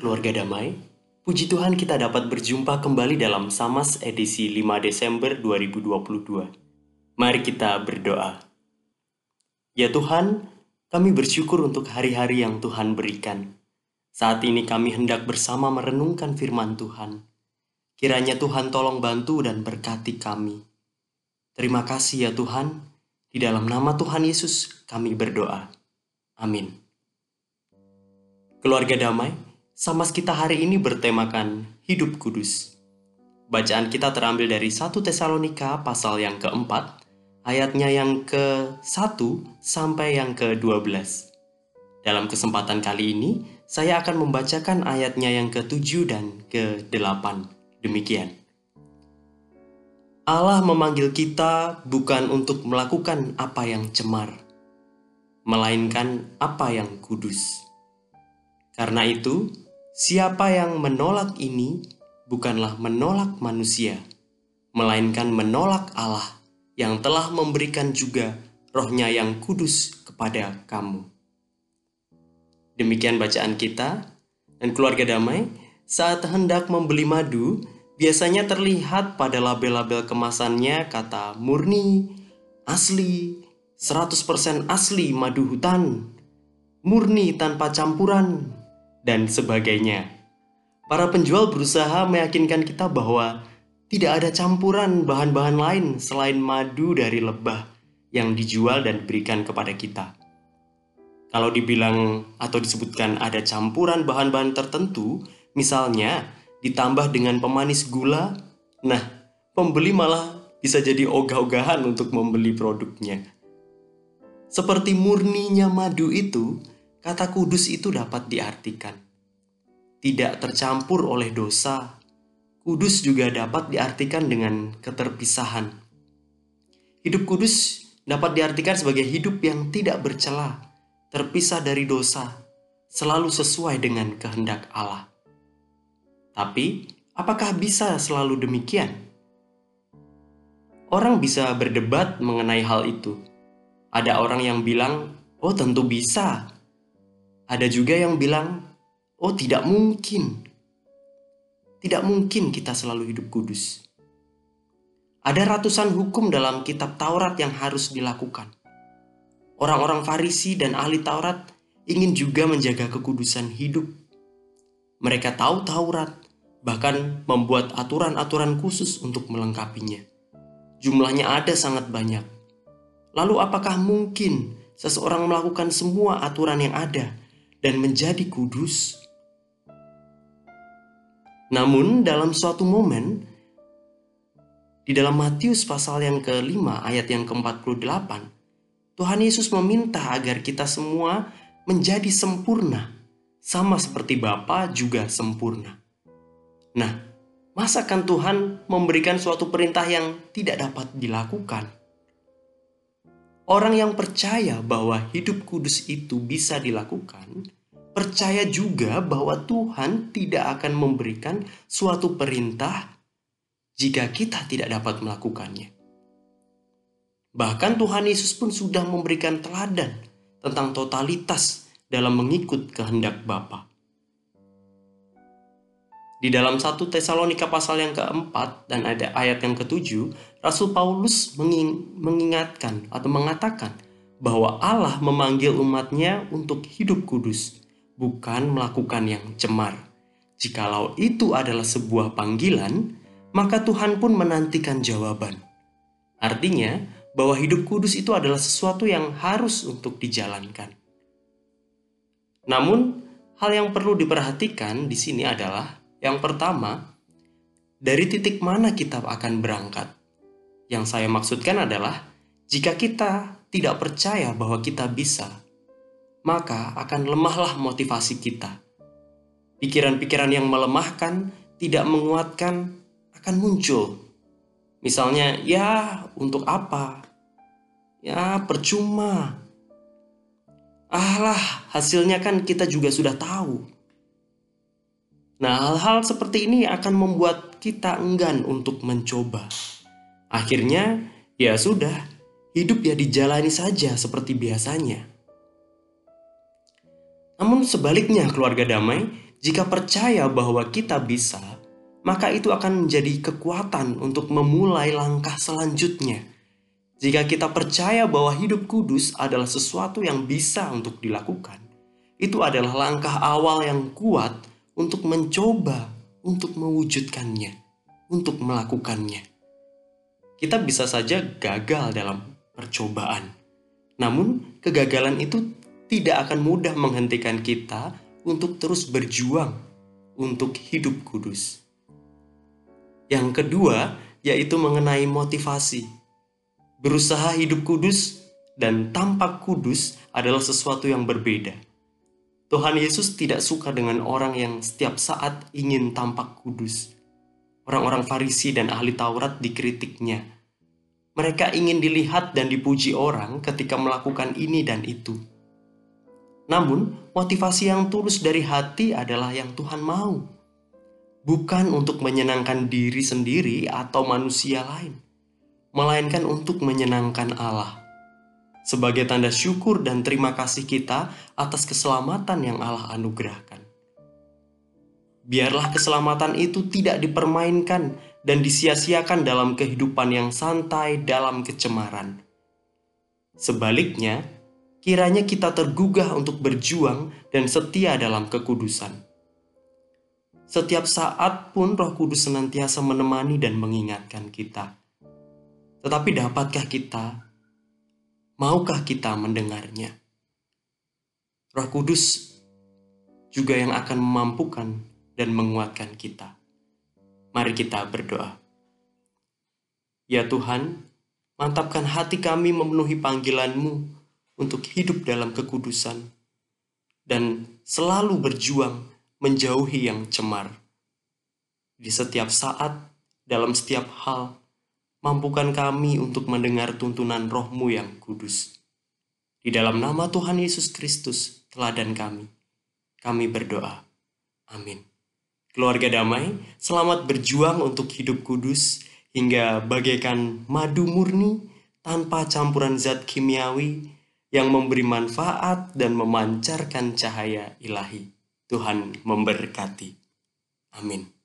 Keluarga damai, puji Tuhan kita dapat berjumpa kembali dalam Samas edisi 5 Desember 2022. Mari kita berdoa. Ya Tuhan, kami bersyukur untuk hari-hari yang Tuhan berikan. Saat ini kami hendak bersama merenungkan firman Tuhan. Kiranya Tuhan tolong bantu dan berkati kami. Terima kasih ya Tuhan. Di dalam nama Tuhan Yesus kami berdoa. Amin. Keluarga damai, Samas kita hari ini bertemakan hidup kudus. Bacaan kita terambil dari 1 Tesalonika pasal yang keempat, ayatnya yang ke-1 sampai yang ke-12. Dalam kesempatan kali ini, saya akan membacakan ayatnya yang ke-7 dan ke-8. Demikian. Allah memanggil kita bukan untuk melakukan apa yang cemar, melainkan apa yang kudus. Karena itu, Siapa yang menolak ini bukanlah menolak manusia, melainkan menolak Allah yang telah memberikan juga rohnya yang kudus kepada kamu. Demikian bacaan kita, dan keluarga damai, saat hendak membeli madu, biasanya terlihat pada label-label kemasannya kata murni, asli, 100% asli madu hutan, murni tanpa campuran, dan sebagainya. Para penjual berusaha meyakinkan kita bahwa tidak ada campuran bahan-bahan lain selain madu dari lebah yang dijual dan diberikan kepada kita. Kalau dibilang atau disebutkan ada campuran bahan-bahan tertentu, misalnya ditambah dengan pemanis gula, nah, pembeli malah bisa jadi ogah-ogahan untuk membeli produknya. Seperti murninya madu itu, Kata kudus itu dapat diartikan tidak tercampur oleh dosa. Kudus juga dapat diartikan dengan keterpisahan. Hidup kudus dapat diartikan sebagai hidup yang tidak bercela, terpisah dari dosa, selalu sesuai dengan kehendak Allah. Tapi, apakah bisa selalu demikian? Orang bisa berdebat mengenai hal itu. Ada orang yang bilang, "Oh, tentu bisa." Ada juga yang bilang, "Oh, tidak mungkin." Tidak mungkin kita selalu hidup kudus. Ada ratusan hukum dalam kitab Taurat yang harus dilakukan. Orang-orang Farisi dan ahli Taurat ingin juga menjaga kekudusan hidup. Mereka tahu Taurat, bahkan membuat aturan-aturan khusus untuk melengkapinya. Jumlahnya ada sangat banyak. Lalu, apakah mungkin seseorang melakukan semua aturan yang ada dan menjadi kudus. Namun dalam suatu momen, di dalam Matius pasal yang kelima ayat yang ke-48, Tuhan Yesus meminta agar kita semua menjadi sempurna, sama seperti Bapa juga sempurna. Nah, masakan Tuhan memberikan suatu perintah yang tidak dapat dilakukan? Orang yang percaya bahwa hidup kudus itu bisa dilakukan, percaya juga bahwa Tuhan tidak akan memberikan suatu perintah jika kita tidak dapat melakukannya. Bahkan Tuhan Yesus pun sudah memberikan teladan tentang totalitas dalam mengikut kehendak Bapa. Di dalam satu Tesalonika pasal yang keempat dan ada ayat yang ketujuh, Rasul Paulus mengingatkan atau mengatakan bahwa Allah memanggil umatnya untuk hidup kudus, bukan melakukan yang cemar. Jikalau itu adalah sebuah panggilan, maka Tuhan pun menantikan jawaban. Artinya, bahwa hidup kudus itu adalah sesuatu yang harus untuk dijalankan. Namun, hal yang perlu diperhatikan di sini adalah yang pertama, dari titik mana kita akan berangkat? Yang saya maksudkan adalah jika kita tidak percaya bahwa kita bisa, maka akan lemahlah motivasi kita. Pikiran-pikiran yang melemahkan, tidak menguatkan, akan muncul. Misalnya, ya untuk apa? Ya percuma. Alah, hasilnya kan kita juga sudah tahu. Nah, hal-hal seperti ini akan membuat kita enggan untuk mencoba. Akhirnya, ya sudah, hidup ya dijalani saja seperti biasanya. Namun sebaliknya keluarga damai, Jika percaya bahwa kita bisa, maka itu akan menjadi kekuatan untuk memulai langkah selanjutnya. Jika kita percaya bahwa hidup kudus adalah sesuatu yang bisa untuk dilakukan, itu adalah langkah awal yang kuat untuk mencoba untuk mewujudkannya, untuk melakukannya. Kita bisa saja gagal dalam percobaan, namun kegagalan itu tidak akan mudah menghentikan kita untuk terus berjuang untuk hidup kudus. Yang kedua, yaitu mengenai motivasi. Berusaha hidup kudus dan tampak kudus adalah sesuatu yang berbeda. Tuhan Yesus tidak suka dengan orang yang setiap saat ingin tampak kudus. Orang-orang Farisi dan ahli Taurat dikritiknya. Mereka ingin dilihat dan dipuji orang ketika melakukan ini dan itu. Namun, motivasi yang tulus dari hati adalah yang Tuhan mau, bukan untuk menyenangkan diri sendiri atau manusia lain, melainkan untuk menyenangkan Allah. Sebagai tanda syukur dan terima kasih kita atas keselamatan yang Allah anugerahkan. Biarlah keselamatan itu tidak dipermainkan dan disia-siakan dalam kehidupan yang santai dalam kecemaran. Sebaliknya, kiranya kita tergugah untuk berjuang dan setia dalam kekudusan. Setiap saat pun Roh Kudus senantiasa menemani dan mengingatkan kita. Tetapi dapatkah kita, maukah kita mendengarnya? Roh Kudus juga yang akan memampukan dan menguatkan kita. Mari kita berdoa. Ya Tuhan, mantapkan hati kami memenuhi panggilan-Mu untuk hidup dalam kekudusan dan selalu berjuang menjauhi yang cemar. Di setiap saat, dalam setiap hal, mampukan kami untuk mendengar tuntunan rohmu yang kudus. Di dalam nama Tuhan Yesus Kristus, teladan kami, kami berdoa. Amin. Keluarga damai, selamat berjuang untuk hidup kudus hingga bagaikan madu murni tanpa campuran zat kimiawi yang memberi manfaat dan memancarkan cahaya ilahi. Tuhan memberkati. Amin.